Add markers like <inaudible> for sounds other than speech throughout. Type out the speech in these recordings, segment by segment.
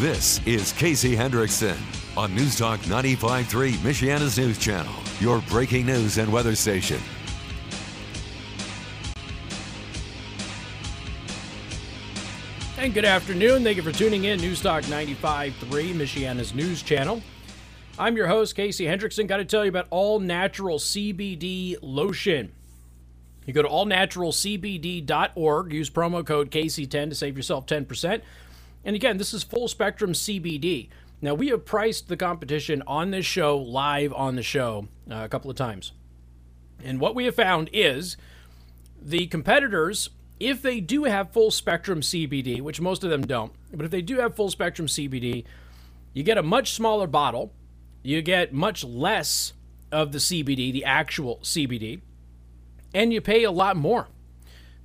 This is Casey Hendrickson on News Talk 95.3, Michiana's news channel, your breaking news and weather station. And good afternoon. Thank you for tuning in. News Talk 95.3, Michiana's news channel. I'm your host, Casey Hendrickson. Got to tell you about all natural CBD lotion. You go to allnaturalcbd.org, use promo code KC10 to save yourself 10%. And again, this is full spectrum CBD. Now, we have priced the competition on this show, live on the show, uh, a couple of times. And what we have found is the competitors, if they do have full spectrum CBD, which most of them don't, but if they do have full spectrum CBD, you get a much smaller bottle, you get much less of the CBD, the actual CBD, and you pay a lot more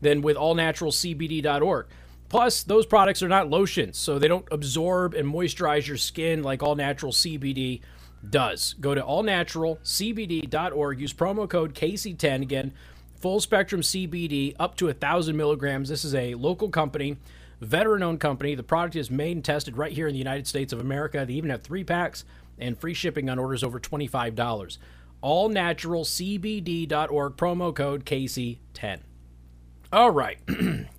than with allnaturalcbd.org. Plus, those products are not lotions, so they don't absorb and moisturize your skin like all natural CBD does. Go to allnaturalcbd.org, use promo code KC10 again, full spectrum CBD up to a thousand milligrams. This is a local company, veteran owned company. The product is made and tested right here in the United States of America. They even have three packs and free shipping on orders over $25. Allnaturalcbd.org, promo code KC10. All right. <clears throat>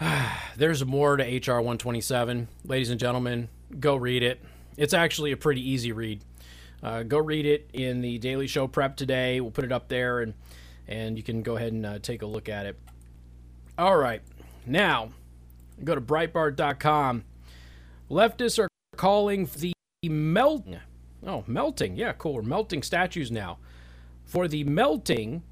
<sighs> There's more to HR 127. Ladies and gentlemen, go read it. It's actually a pretty easy read. Uh, go read it in the Daily Show prep today. We'll put it up there and and you can go ahead and uh, take a look at it. All right. Now, go to Breitbart.com. Leftists are calling the melting. Oh, melting. Yeah, cool. We're melting statues now. For the melting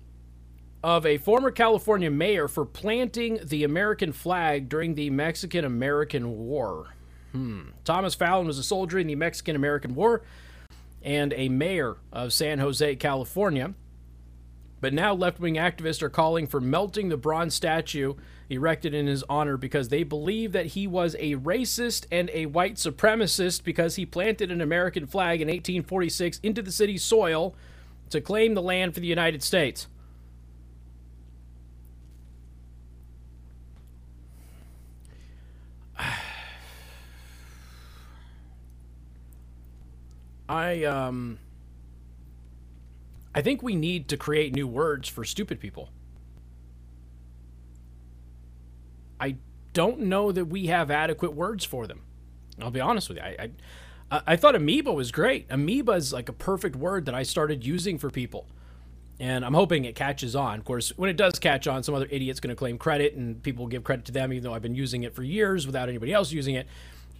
of a former California mayor for planting the American flag during the Mexican American War. Hmm. Thomas Fallon was a soldier in the Mexican American War and a mayor of San Jose, California. But now left wing activists are calling for melting the bronze statue erected in his honor because they believe that he was a racist and a white supremacist because he planted an American flag in 1846 into the city's soil to claim the land for the United States. I um I think we need to create new words for stupid people. I don't know that we have adequate words for them. I'll be honest with you. I I, I thought amoeba was great. Amoeba is like a perfect word that I started using for people. And I'm hoping it catches on. Of course, when it does catch on, some other idiot's going to claim credit and people will give credit to them, even though I've been using it for years without anybody else using it.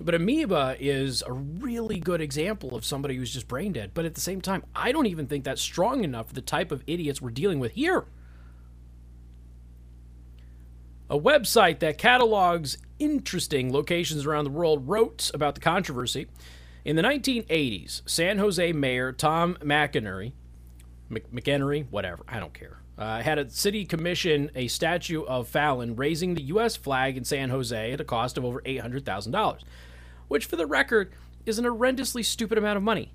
But amoeba is a really good example of somebody who's just brain dead. But at the same time, I don't even think that's strong enough for the type of idiots we're dealing with here. A website that catalogs interesting locations around the world wrote about the controversy. In the 1980s, San Jose Mayor Tom McInerney, McInerney, whatever, I don't care, uh, had a city commission a statue of Fallon raising the U.S. flag in San Jose at a cost of over $800,000 which for the record is an horrendously stupid amount of money.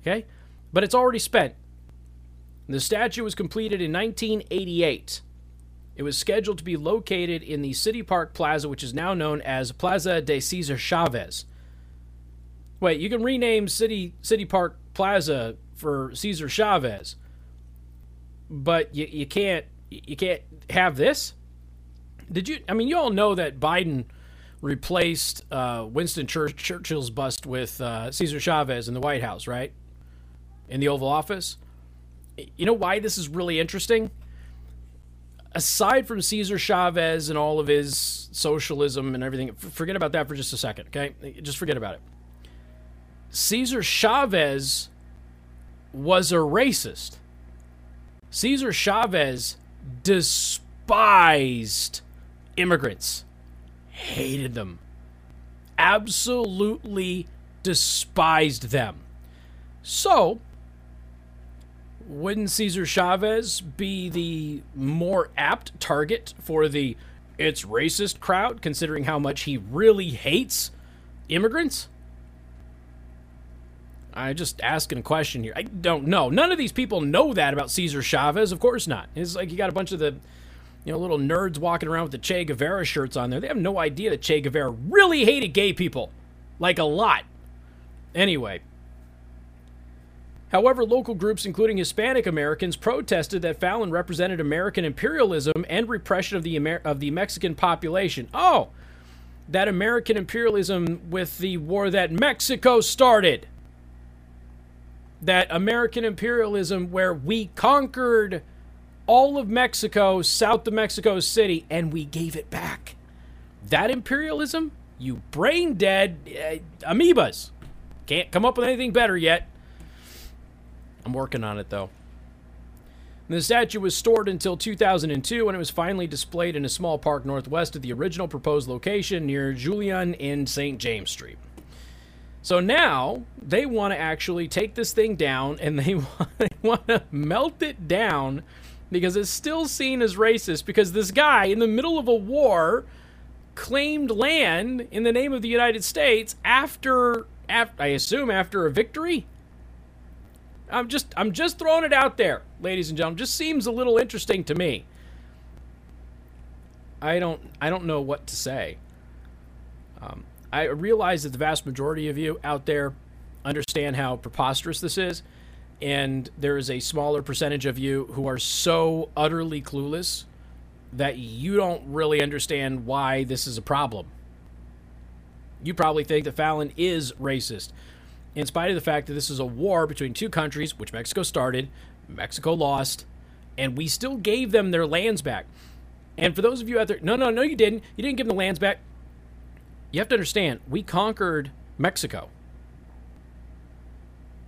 Okay? But it's already spent. The statue was completed in 1988. It was scheduled to be located in the City Park Plaza, which is now known as Plaza de Cesar Chavez. Wait, you can rename City City Park Plaza for Cesar Chavez, but you, you can't you can't have this. Did you? I mean, you all know that Biden replaced uh, Winston Chur- Churchill's bust with uh, Cesar Chavez in the White House, right? In the Oval Office. You know why this is really interesting? Aside from Cesar Chavez and all of his socialism and everything, forget about that for just a second, okay? Just forget about it. Cesar Chavez was a racist. Cesar Chavez despised immigrants hated them, absolutely despised them. So, wouldn't Cesar Chavez be the more apt target for the it's racist crowd, considering how much he really hates immigrants? I'm just asking a question here. I don't know. None of these people know that about Cesar Chavez. Of course not. It's like you got a bunch of the you know, little nerds walking around with the Che Guevara shirts on there. They have no idea that Che Guevara really hated gay people. Like a lot. Anyway. However, local groups, including Hispanic Americans, protested that Fallon represented American imperialism and repression of the Amer- of the Mexican population. Oh, that American imperialism with the war that Mexico started. That American imperialism where we conquered all of Mexico, south of Mexico City, and we gave it back. That imperialism, you brain dead uh, amoebas. Can't come up with anything better yet. I'm working on it though. The statue was stored until 2002 when it was finally displayed in a small park northwest of the original proposed location near Julian in St. James Street. So now they want to actually take this thing down and they <laughs> want to melt it down because it's still seen as racist because this guy in the middle of a war claimed land in the name of the United States after, after I assume after a victory. I'm just I'm just throwing it out there, ladies and gentlemen. Just seems a little interesting to me. I don't I don't know what to say. Um, I realize that the vast majority of you out there understand how preposterous this is, and there is a smaller percentage of you who are so utterly clueless that you don't really understand why this is a problem. You probably think that Fallon is racist in spite of the fact that this is a war between two countries, which Mexico started, Mexico lost, and we still gave them their lands back. And for those of you out there, no, no, no, you didn't. You didn't give them the lands back. You have to understand, we conquered Mexico.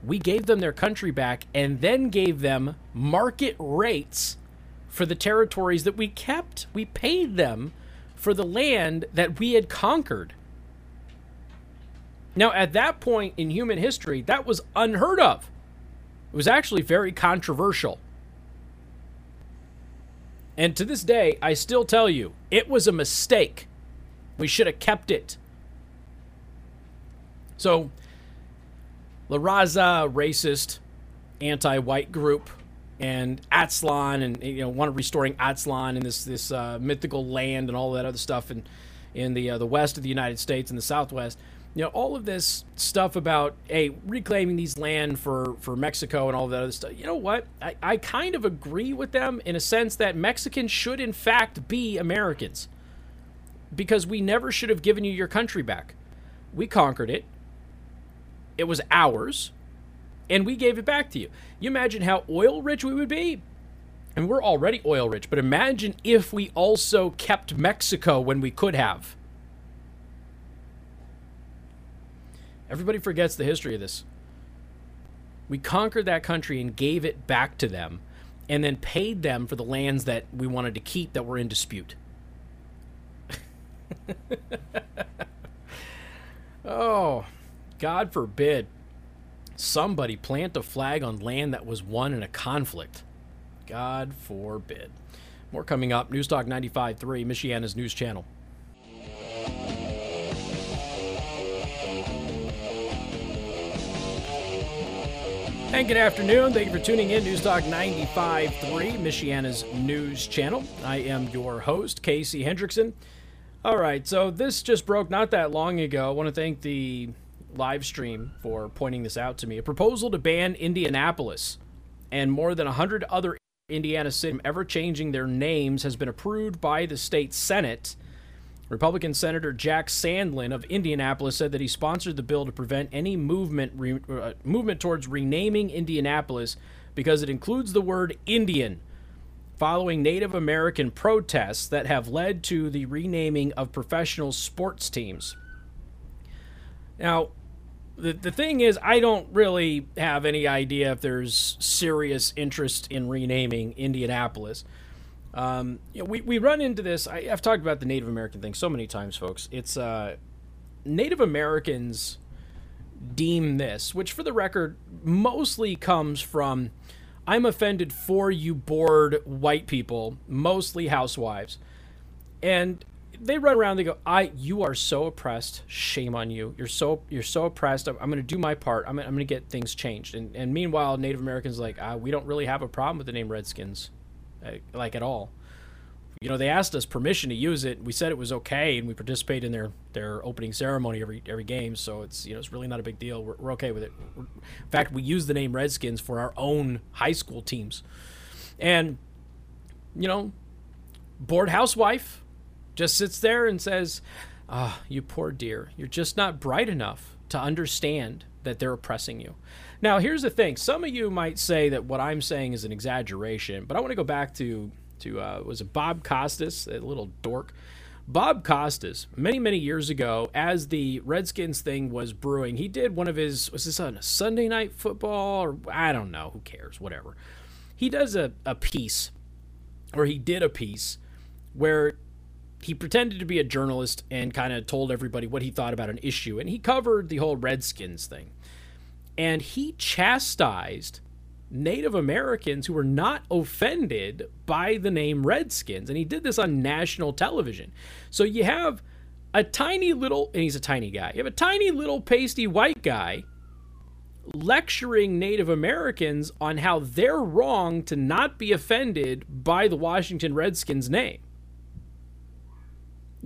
We gave them their country back and then gave them market rates for the territories that we kept. We paid them for the land that we had conquered. Now, at that point in human history, that was unheard of. It was actually very controversial. And to this day, I still tell you, it was a mistake. We should have kept it. So, La Raza, racist, anti-white group, and Aztlan, and you know, want to restoring Aztlan and this this uh, mythical land and all that other stuff in in the uh, the west of the United States and the Southwest. You know all of this stuff about hey reclaiming these land for for mexico and all that other stuff you know what? I, I kind of agree with them in a sense that mexicans should in fact be americans. Because we never should have given you your country back. We conquered it it was ours and we gave it back to you you imagine how oil rich we would be and we're already oil rich but imagine if we also kept mexico when we could have Everybody forgets the history of this. We conquered that country and gave it back to them, and then paid them for the lands that we wanted to keep that were in dispute. <laughs> oh, God forbid somebody plant a flag on land that was won in a conflict. God forbid. More coming up. News Newstalk 95.3, Michiana's news channel. And good afternoon. Thank you for tuning in. News Talk 95.3, Michiana's news channel. I am your host, Casey Hendrickson. All right, so this just broke not that long ago. I want to thank the live stream for pointing this out to me. A proposal to ban Indianapolis and more than 100 other Indiana cities ever changing their names has been approved by the state Senate. Republican Senator Jack Sandlin of Indianapolis said that he sponsored the bill to prevent any movement re, uh, movement towards renaming Indianapolis because it includes the word Indian, following Native American protests that have led to the renaming of professional sports teams. Now, the, the thing is, I don't really have any idea if there's serious interest in renaming Indianapolis. Um, you know, we, we run into this. I, have talked about the Native American thing so many times, folks. It's uh, Native Americans deem this, which for the record mostly comes from I'm offended for you bored white people, mostly housewives. And they run around they go i you are so oppressed shame on you you're so you're so oppressed i'm, I'm going to do my part i'm, I'm going to get things changed and, and meanwhile native americans like ah, we don't really have a problem with the name redskins like at all. You know, they asked us permission to use it. We said it was okay, and we participate in their, their opening ceremony every every game. So it's you know it's really not a big deal. We're, we're okay with it. We're, in fact, we use the name Redskins for our own high school teams, and you know, bored housewife just sits there and says, "Ah, oh, you poor dear, you're just not bright enough to understand that they're oppressing you." Now, here's the thing. Some of you might say that what I'm saying is an exaggeration, but I want to go back to to uh, was it Bob Costas, a little dork. Bob Costas, many many years ago, as the Redskins thing was brewing, he did one of his was this on a Sunday night football or I don't know, who cares, whatever. He does a, a piece, or he did a piece, where he pretended to be a journalist and kind of told everybody what he thought about an issue, and he covered the whole Redskins thing and he chastised Native Americans who were not offended by the name Redskins. And he did this on national television. So you have a tiny little, and he's a tiny guy, you have a tiny little pasty white guy lecturing Native Americans on how they're wrong to not be offended by the Washington Redskins name.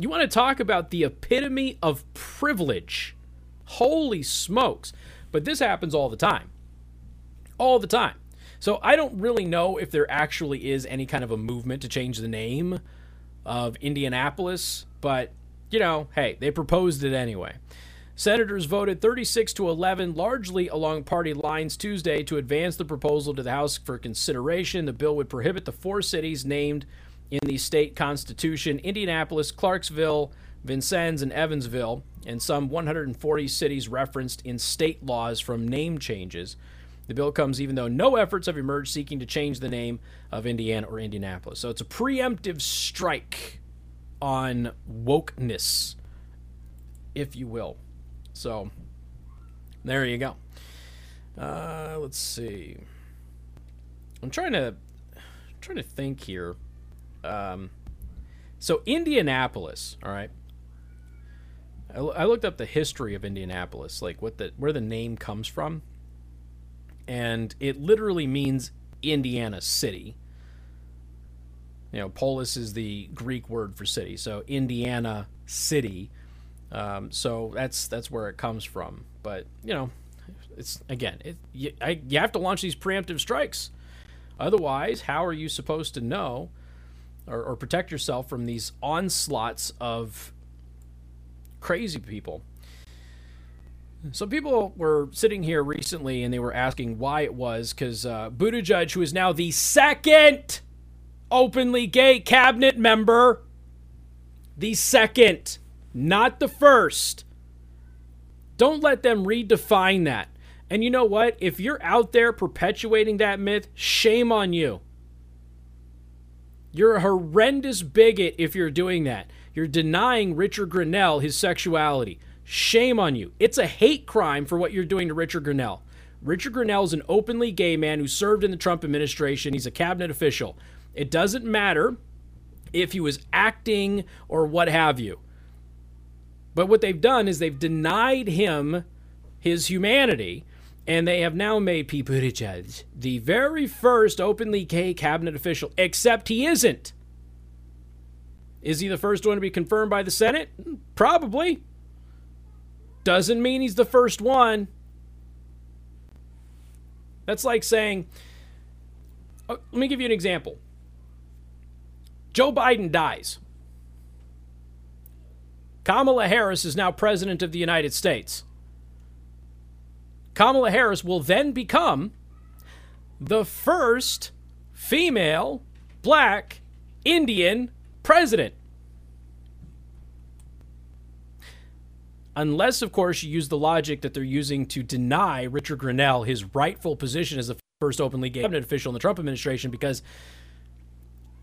You want to talk about the epitome of privilege? Holy smokes. But this happens all the time. All the time. So I don't really know if there actually is any kind of a movement to change the name of Indianapolis, but you know, hey, they proposed it anyway. Senators voted 36 to 11, largely along party lines Tuesday, to advance the proposal to the House for consideration. The bill would prohibit the four cities named in the state constitution Indianapolis, Clarksville, Vincennes, and Evansville and some 140 cities referenced in state laws from name changes. The bill comes even though no efforts have emerged seeking to change the name of Indiana or Indianapolis. So it's a preemptive strike on wokeness, if you will. So there you go. Uh, let's see. I'm trying to trying to think here. Um, so Indianapolis, all right. I, I looked up the history of Indianapolis, like what the where the name comes from, and it literally means Indiana city. You know, polis is the Greek word for city, so Indiana city. Um, so that's that's where it comes from. But you know, it's again, it, you, I, you have to launch these preemptive strikes. Otherwise, how are you supposed to know or, or protect yourself from these onslaughts of crazy people. So people were sitting here recently and they were asking why it was because uh, Buttigieg, who is now the second openly gay cabinet member, the second, not the first. Don't let them redefine that. And you know what? If you're out there perpetuating that myth, shame on you. You're a horrendous bigot if you're doing that. You're denying Richard Grenell his sexuality. Shame on you. It's a hate crime for what you're doing to Richard Grenell. Richard Grenell is an openly gay man who served in the Trump administration. He's a cabinet official. It doesn't matter if he was acting or what have you. But what they've done is they've denied him his humanity, and they have now made Pete Buttigieg the very first openly gay cabinet official, except he isn't. Is he the first one to be confirmed by the Senate? Probably. Doesn't mean he's the first one. That's like saying, uh, let me give you an example. Joe Biden dies. Kamala Harris is now president of the United States. Kamala Harris will then become the first female, black, Indian president. Unless, of course, you use the logic that they're using to deny Richard Grenell his rightful position as the first openly gay cabinet official in the Trump administration, because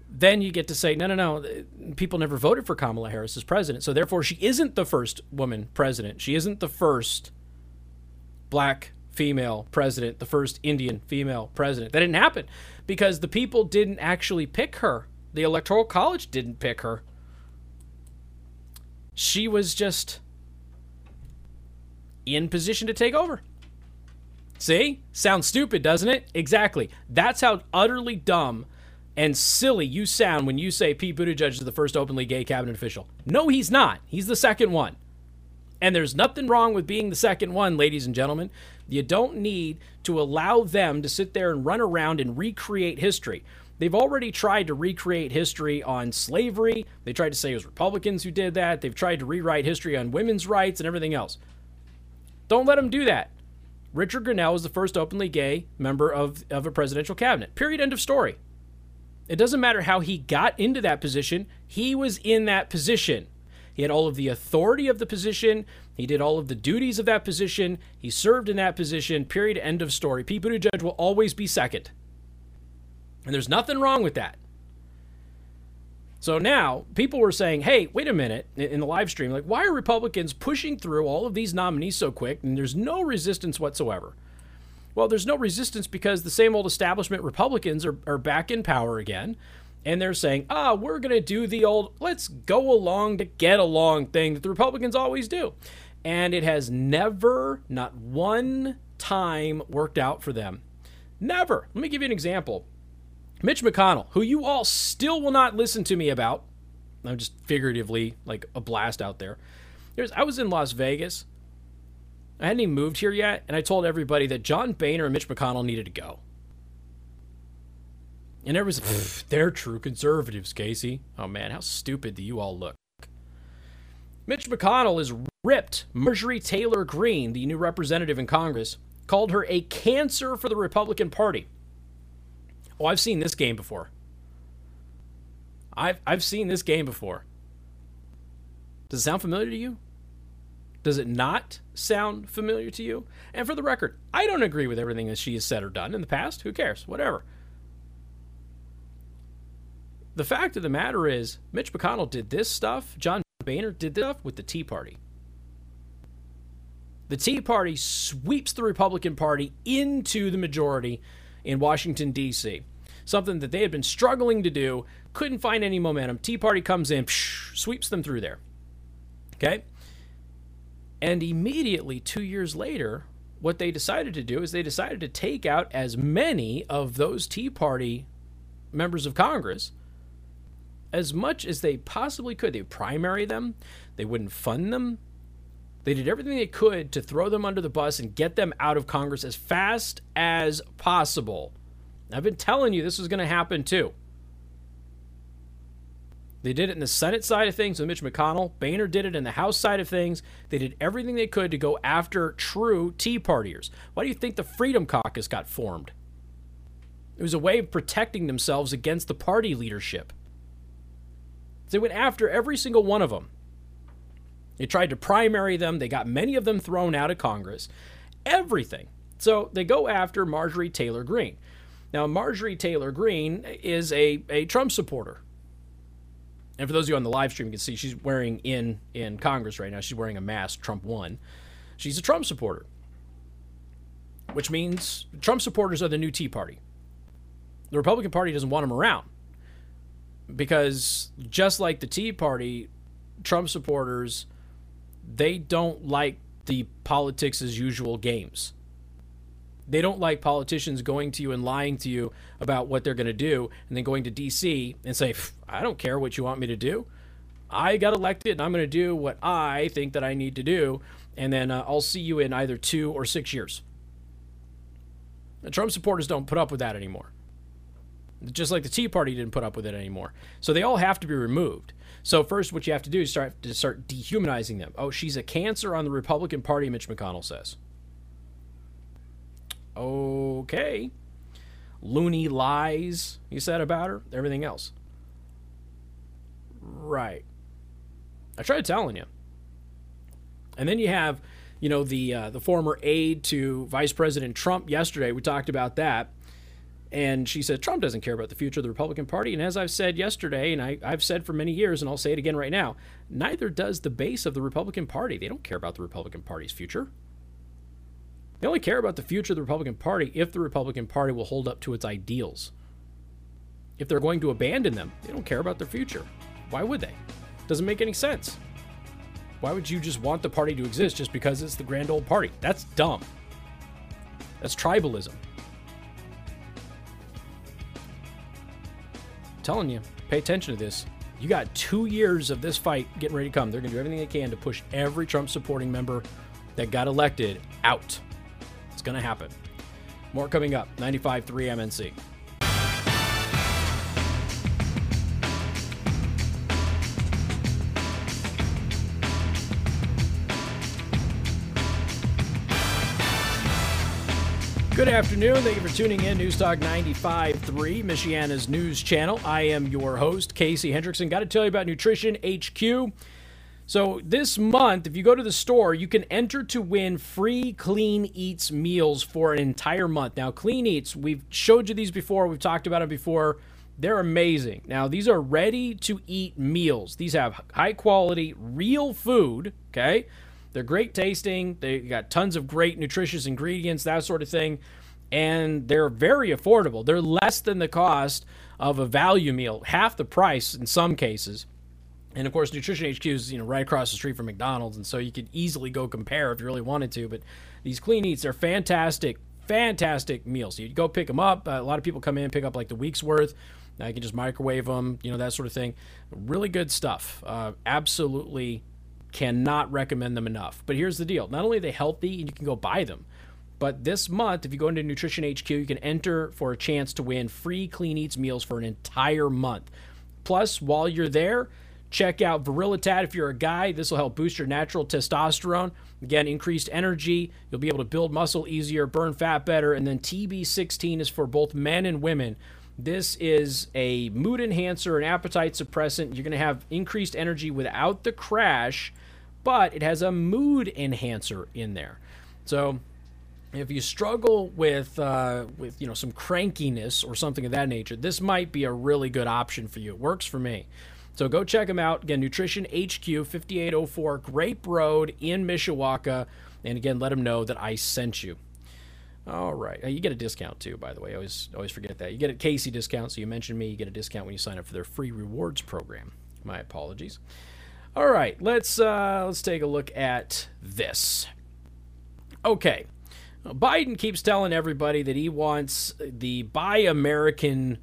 then you get to say, no, no, no, people never voted for Kamala Harris as president. So therefore, she isn't the first woman president. She isn't the first black female president, the first Indian female president. That didn't happen because the people didn't actually pick her. The Electoral College didn't pick her. She was just in position to take over. See? Sounds stupid, doesn't it? Exactly. That's how utterly dumb and silly you sound when you say Pete Buttigieg is the first openly gay cabinet official. No, he's not. He's the second one. And there's nothing wrong with being the second one, ladies and gentlemen. You don't need to allow them to sit there and run around and recreate history. They've already tried to recreate history on slavery. They tried to say it was Republicans who did that. They've tried to rewrite history on women's rights and everything else. Don't let them do that. Richard Grenell was the first openly gay member of, of a presidential cabinet. Period. End of story. It doesn't matter how he got into that position, he was in that position. He had all of the authority of the position. He did all of the duties of that position. He served in that position. Period. End of story. Pete Buttigieg will always be second. And there's nothing wrong with that. So now people were saying, hey, wait a minute, in the live stream, like, why are Republicans pushing through all of these nominees so quick and there's no resistance whatsoever? Well, there's no resistance because the same old establishment Republicans are, are back in power again. And they're saying, ah, we're going to do the old let's go along to get along thing that the Republicans always do. And it has never, not one time, worked out for them. Never. Let me give you an example. Mitch McConnell, who you all still will not listen to me about, I'm just figuratively like a blast out there. There's, I was in Las Vegas. I hadn't even moved here yet, and I told everybody that John Boehner and Mitch McConnell needed to go. And there was, <sighs> they're true conservatives, Casey. Oh man, how stupid do you all look? Mitch McConnell is ripped Marjorie Taylor Greene, the new representative in Congress, called her a cancer for the Republican Party. Oh, I've seen this game before. I've I've seen this game before. Does it sound familiar to you? Does it not sound familiar to you? And for the record, I don't agree with everything that she has said or done in the past. Who cares? Whatever. The fact of the matter is, Mitch McConnell did this stuff, John Boehner did this stuff with the Tea Party. The Tea Party sweeps the Republican Party into the majority in Washington, D.C. Something that they had been struggling to do, couldn't find any momentum. Tea Party comes in, psh, sweeps them through there. Okay? And immediately, two years later, what they decided to do is they decided to take out as many of those Tea Party members of Congress as much as they possibly could. They primary them, they wouldn't fund them, they did everything they could to throw them under the bus and get them out of Congress as fast as possible. I've been telling you this was going to happen too. They did it in the Senate side of things with Mitch McConnell. Boehner did it in the House side of things. They did everything they could to go after true Tea Partiers. Why do you think the Freedom Caucus got formed? It was a way of protecting themselves against the party leadership. They went after every single one of them. They tried to primary them. They got many of them thrown out of Congress. Everything. So they go after Marjorie Taylor Greene. Now, Marjorie Taylor Greene is a, a Trump supporter. And for those of you on the live stream, you can see she's wearing in in Congress right now. She's wearing a mask. Trump won. She's a Trump supporter, which means Trump supporters are the new Tea Party. The Republican Party doesn't want them around because just like the Tea Party, Trump supporters they don't like the politics as usual games. They don't like politicians going to you and lying to you about what they're going to do and then going to DC and say, I don't care what you want me to do. I got elected and I'm going to do what I think that I need to do. And then uh, I'll see you in either two or six years. The Trump supporters don't put up with that anymore. Just like the Tea Party didn't put up with it anymore. So they all have to be removed. So first, what you have to do is start to start dehumanizing them. Oh, she's a cancer on the Republican Party, Mitch McConnell says. Okay. Loony lies, he said about her, everything else. Right. I tried telling you. And then you have, you know, the uh, the former aide to Vice President Trump yesterday. We talked about that. And she said, Trump doesn't care about the future of the Republican Party. And as I've said yesterday, and I, have said for many years, and I'll say it again right now, neither does the base of the Republican Party. They don't care about the Republican Party's future. They only care about the future of the Republican Party if the Republican Party will hold up to its ideals. If they're going to abandon them, they don't care about their future. Why would they? Doesn't make any sense. Why would you just want the party to exist just because it's the grand old party? That's dumb. That's tribalism. Telling you, pay attention to this. You got two years of this fight getting ready to come. They're going to do everything they can to push every Trump supporting member that got elected out. It's going to happen. More coming up. 95.3 MNC. Good afternoon. Thank you for tuning in. News Talk 95.3, Michiana's news channel. I am your host, Casey Hendrickson. Got to tell you about Nutrition HQ. So, this month, if you go to the store, you can enter to win free Clean Eats meals for an entire month. Now, Clean Eats, we've showed you these before, we've talked about it before. They're amazing. Now, these are ready to eat meals. These have high quality, real food, okay? They're great tasting. They got tons of great nutritious ingredients, that sort of thing. And they're very affordable. They're less than the cost of a value meal, half the price in some cases. And of course, Nutrition HQ is you know right across the street from McDonald's, and so you could easily go compare if you really wanted to. But these clean eats are fantastic, fantastic meals. You go pick them up. A lot of people come in pick up like the week's worth. Now you can just microwave them, you know that sort of thing. Really good stuff. Uh, absolutely Cannot recommend them enough. But here's the deal not only are they healthy and you can go buy them, but this month, if you go into Nutrition HQ, you can enter for a chance to win free Clean Eats meals for an entire month. Plus, while you're there, check out Virilitad if you're a guy. This will help boost your natural testosterone. Again, increased energy. You'll be able to build muscle easier, burn fat better. And then TB16 is for both men and women. This is a mood enhancer, an appetite suppressant. You're going to have increased energy without the crash but it has a mood enhancer in there. So if you struggle with uh, with you know some crankiness or something of that nature, this might be a really good option for you. It works for me. So go check them out. Again, Nutrition HQ, 5804 Grape Road in Mishawaka. And again, let them know that I sent you. All right. Uh, you get a discount too, by the way. Always always forget that. You get a Casey discount, so you mentioned me, you get a discount when you sign up for their free rewards program. My apologies. All right, let's uh, let's take a look at this. Okay, Biden keeps telling everybody that he wants the Buy American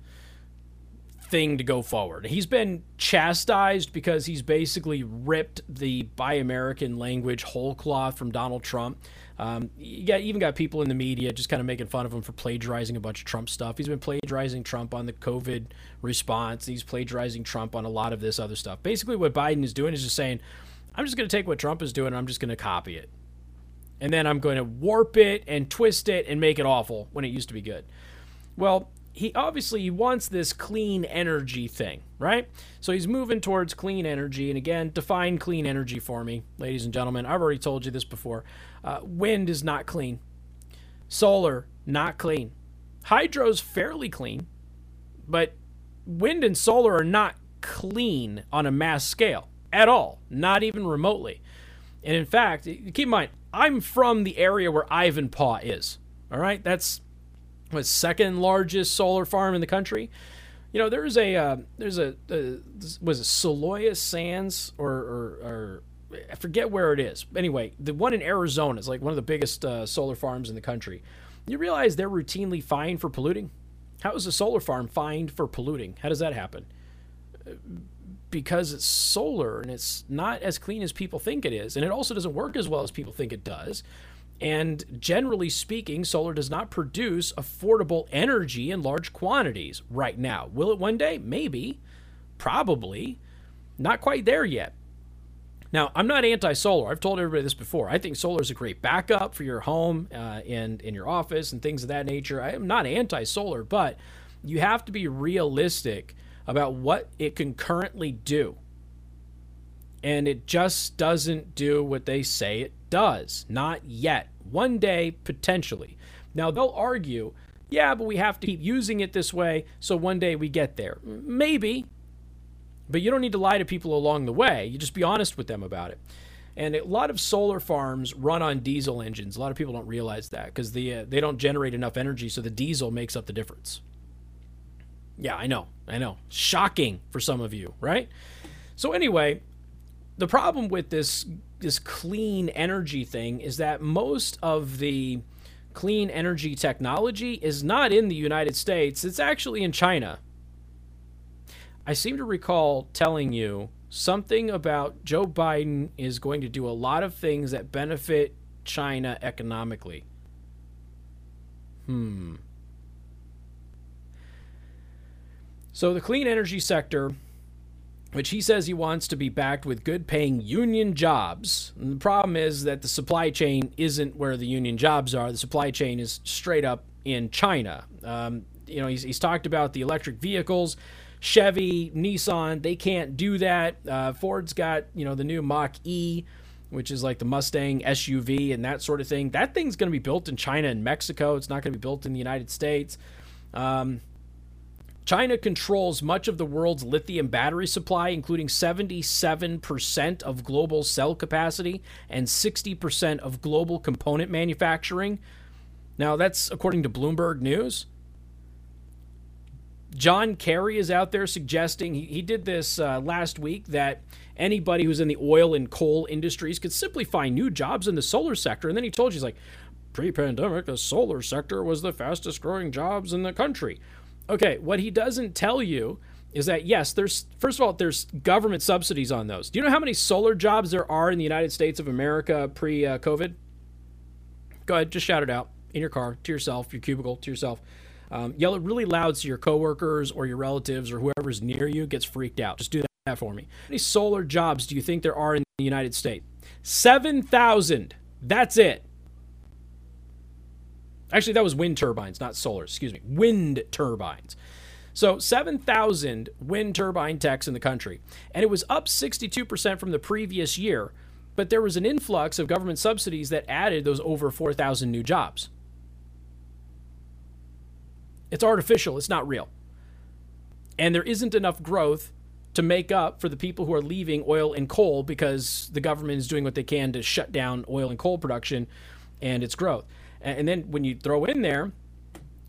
thing to go forward. He's been chastised because he's basically ripped the Buy American language whole cloth from Donald Trump. Um, you got even got people in the media just kind of making fun of him for plagiarizing a bunch of Trump stuff. He's been plagiarizing Trump on the COVID response. He's plagiarizing Trump on a lot of this other stuff. Basically, what Biden is doing is just saying, "I'm just going to take what Trump is doing and I'm just going to copy it, and then I'm going to warp it and twist it and make it awful when it used to be good." Well, he obviously wants this clean energy thing, right? So he's moving towards clean energy. And again, define clean energy for me, ladies and gentlemen. I've already told you this before. Uh, wind is not clean, solar, not clean. Hydro's fairly clean, but wind and solar are not clean on a mass scale at all, not even remotely. And in fact, keep in mind, I'm from the area where Ivanpah is. All right, that's was second largest solar farm in the country. You know, there's a uh, there's a was it Soloia Sands or, or, or I forget where it is. Anyway, the one in Arizona is like one of the biggest uh, solar farms in the country. You realize they're routinely fined for polluting? How is a solar farm fined for polluting? How does that happen? Because it's solar and it's not as clean as people think it is, and it also doesn't work as well as people think it does. And generally speaking, solar does not produce affordable energy in large quantities right now. Will it one day? Maybe. Probably. Not quite there yet. Now, I'm not anti solar. I've told everybody this before. I think solar is a great backup for your home uh, and in your office and things of that nature. I am not anti solar, but you have to be realistic about what it can currently do. And it just doesn't do what they say it does. Not yet. One day, potentially. Now, they'll argue, yeah, but we have to keep using it this way, so one day we get there. Maybe. But you don't need to lie to people along the way. You just be honest with them about it. And a lot of solar farms run on diesel engines. A lot of people don't realize that because the, uh, they don't generate enough energy, so the diesel makes up the difference. Yeah, I know. I know. Shocking for some of you, right? So, anyway, the problem with this this clean energy thing is that most of the clean energy technology is not in the United States, it's actually in China. I seem to recall telling you something about Joe Biden is going to do a lot of things that benefit China economically. Hmm. So the clean energy sector, which he says he wants to be backed with good paying union jobs. And the problem is that the supply chain isn't where the union jobs are. The supply chain is straight up in China. Um, you know, he's, he's talked about the electric vehicles. Chevy, Nissan, they can't do that. Uh, Ford's got, you know, the new Mach E, which is like the Mustang SUV and that sort of thing. That thing's going to be built in China and Mexico. It's not going to be built in the United States. Um, China controls much of the world's lithium battery supply, including 77% of global cell capacity and 60% of global component manufacturing. Now, that's according to Bloomberg News. John Kerry is out there suggesting, he, he did this uh, last week, that anybody who's in the oil and coal industries could simply find new jobs in the solar sector. And then he told you, he's like, pre pandemic, the solar sector was the fastest growing jobs in the country. Okay, what he doesn't tell you is that yes, there's first of all there's government subsidies on those. Do you know how many solar jobs there are in the United States of America pre-COVID? Go ahead, just shout it out in your car to yourself, your cubicle to yourself. Um, yell it really loud so your coworkers or your relatives or whoever's near you gets freaked out. Just do that for me. How many solar jobs do you think there are in the United States? Seven thousand. That's it. Actually, that was wind turbines, not solar. Excuse me, wind turbines. So 7,000 wind turbine techs in the country, and it was up 62% from the previous year. But there was an influx of government subsidies that added those over 4,000 new jobs. It's artificial, it's not real. And there isn't enough growth to make up for the people who are leaving oil and coal because the government is doing what they can to shut down oil and coal production and its growth. And then when you throw in there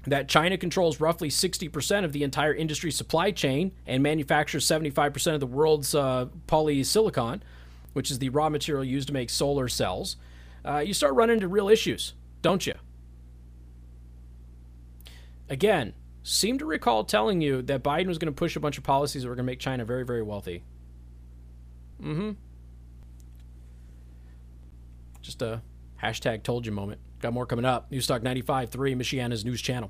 that China controls roughly 60% of the entire industry supply chain and manufactures 75% of the world's uh, polysilicon, which is the raw material used to make solar cells, uh, you start running into real issues, don't you? Again, seem to recall telling you that Biden was going to push a bunch of policies that were going to make China very, very wealthy. Mm hmm. Just a hashtag told you moment. Got more coming up. Newstalk 95.3, Michiana's news channel.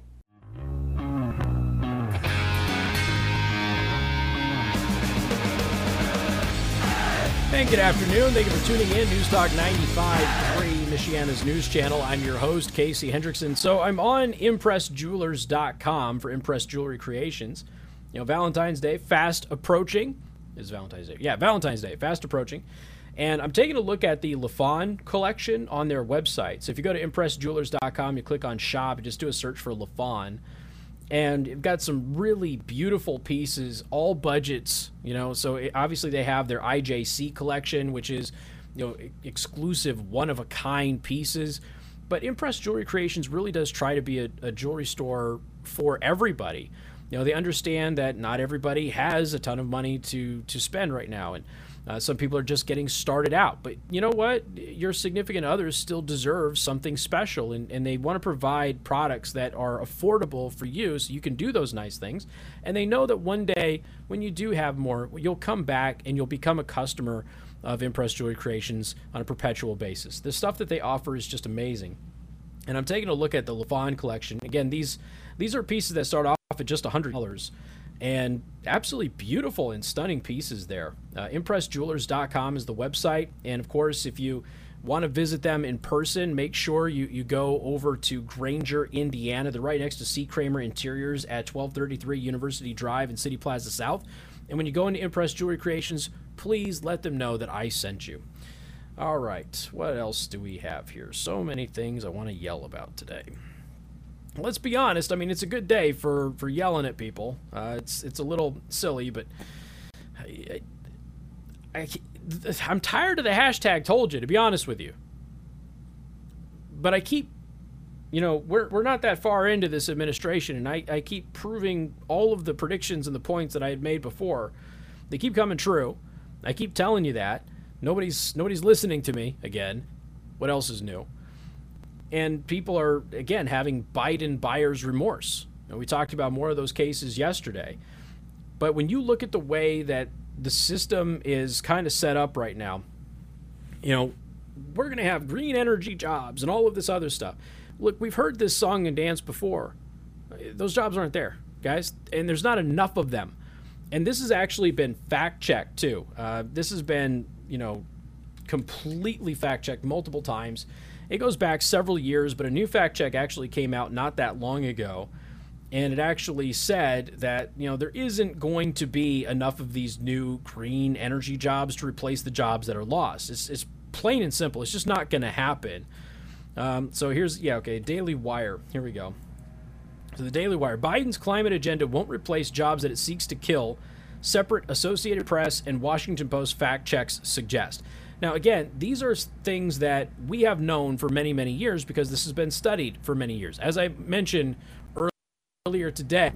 And good afternoon. Thank you for tuning in. Newstalk 95.3, Michiana's news channel. I'm your host, Casey Hendrickson. So I'm on ImpressJewelers.com for Impress Jewelry Creations. You know, Valentine's Day fast approaching. Is Valentine's Day? Yeah, Valentine's Day fast approaching. And I'm taking a look at the Lafonn collection on their website. So if you go to impressjewelers.com, you click on shop, you just do a search for Lafonn. And you've got some really beautiful pieces, all budgets, you know. So it, obviously they have their IJC collection, which is, you know, exclusive, one of a kind pieces. But Impress Jewelry Creations really does try to be a, a jewelry store for everybody. You know, they understand that not everybody has a ton of money to to spend right now, and uh, some people are just getting started out. But you know what? Your significant others still deserve something special, and, and they want to provide products that are affordable for you so you can do those nice things. And they know that one day, when you do have more, you'll come back and you'll become a customer of Impress Jewelry Creations on a perpetual basis. The stuff that they offer is just amazing. And I'm taking a look at the Lafonn collection. Again, these these are pieces that start off at just $100 and absolutely beautiful and stunning pieces there. Uh, ImpressJewelers.com is the website, and of course, if you want to visit them in person, make sure you, you go over to Granger, Indiana. They're right next to C. Kramer Interiors at 1233 University Drive in City Plaza South. And when you go into Impress Jewelry Creations, please let them know that I sent you. All right, what else do we have here? So many things I want to yell about today let's be honest. I mean, it's a good day for for yelling at people. Uh, it's it's a little silly, but I, I, I'm tired of the hashtag told you. To be honest with you, but I keep, you know, we're we're not that far into this administration, and I I keep proving all of the predictions and the points that I had made before. They keep coming true. I keep telling you that. Nobody's nobody's listening to me again. What else is new? And people are again having Biden buyer's remorse. And we talked about more of those cases yesterday. But when you look at the way that the system is kind of set up right now, you know, we're going to have green energy jobs and all of this other stuff. Look, we've heard this song and dance before. Those jobs aren't there, guys, and there's not enough of them. And this has actually been fact checked too. Uh, this has been, you know, completely fact checked multiple times. It goes back several years, but a new fact check actually came out not that long ago. And it actually said that, you know, there isn't going to be enough of these new green energy jobs to replace the jobs that are lost. It's, it's plain and simple. It's just not going to happen. Um, so here's, yeah, okay, Daily Wire. Here we go. So the Daily Wire Biden's climate agenda won't replace jobs that it seeks to kill, separate Associated Press and Washington Post fact checks suggest. Now, again, these are things that we have known for many, many years because this has been studied for many years. As I mentioned earlier today,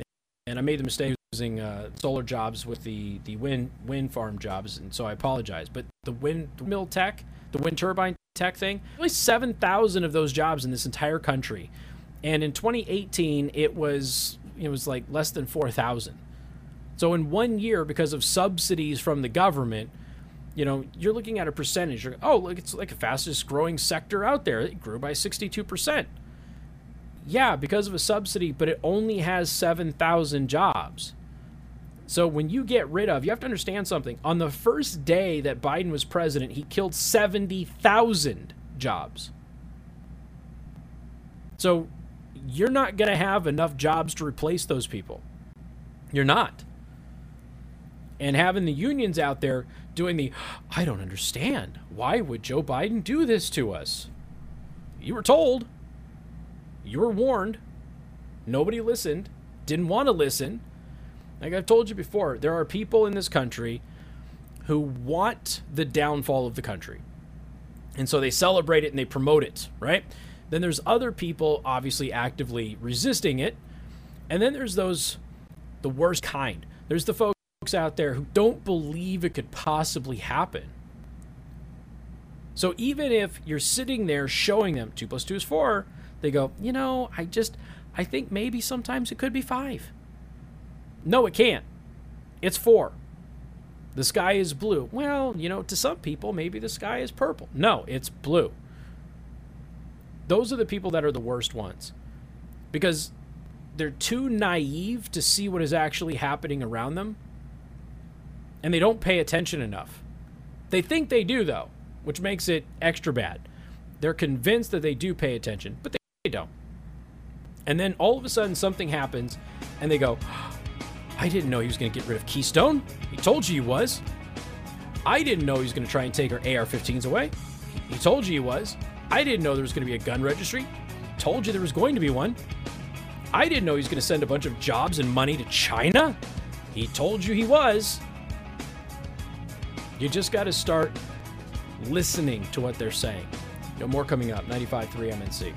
and I made the mistake using uh, solar jobs with the, the wind wind farm jobs, and so I apologize. But the windmill tech, the wind turbine tech thing, only 7,000 of those jobs in this entire country. And in 2018, it was it was like less than 4,000. So in one year, because of subsidies from the government, you know, you're looking at a percentage. You're, oh, look, it's like the fastest growing sector out there. It grew by 62%. Yeah, because of a subsidy, but it only has 7,000 jobs. So when you get rid of, you have to understand something. On the first day that Biden was president, he killed 70,000 jobs. So you're not going to have enough jobs to replace those people. You're not. And having the unions out there doing the, I don't understand. Why would Joe Biden do this to us? You were told. You were warned. Nobody listened. Didn't want to listen. Like I've told you before, there are people in this country who want the downfall of the country. And so they celebrate it and they promote it, right? Then there's other people obviously actively resisting it. And then there's those, the worst kind. There's the folks out there who don't believe it could possibly happen. So even if you're sitting there showing them two plus two is four, they go, you know, I just, I think maybe sometimes it could be five. No, it can't. It's four. The sky is blue. Well, you know, to some people, maybe the sky is purple. No, it's blue. Those are the people that are the worst ones because they're too naive to see what is actually happening around them and they don't pay attention enough. They think they do, though, which makes it extra bad. They're convinced that they do pay attention, but they don't. And then all of a sudden, something happens, and they go, I didn't know he was going to get rid of Keystone. He told you he was. I didn't know he was going to try and take our AR 15s away. He told you he was. I didn't know there was going to be a gun registry. Told you there was going to be one. I didn't know he was going to send a bunch of jobs and money to China. He told you he was. You just got to start listening to what they're saying. No more coming up. 95.3 MNC.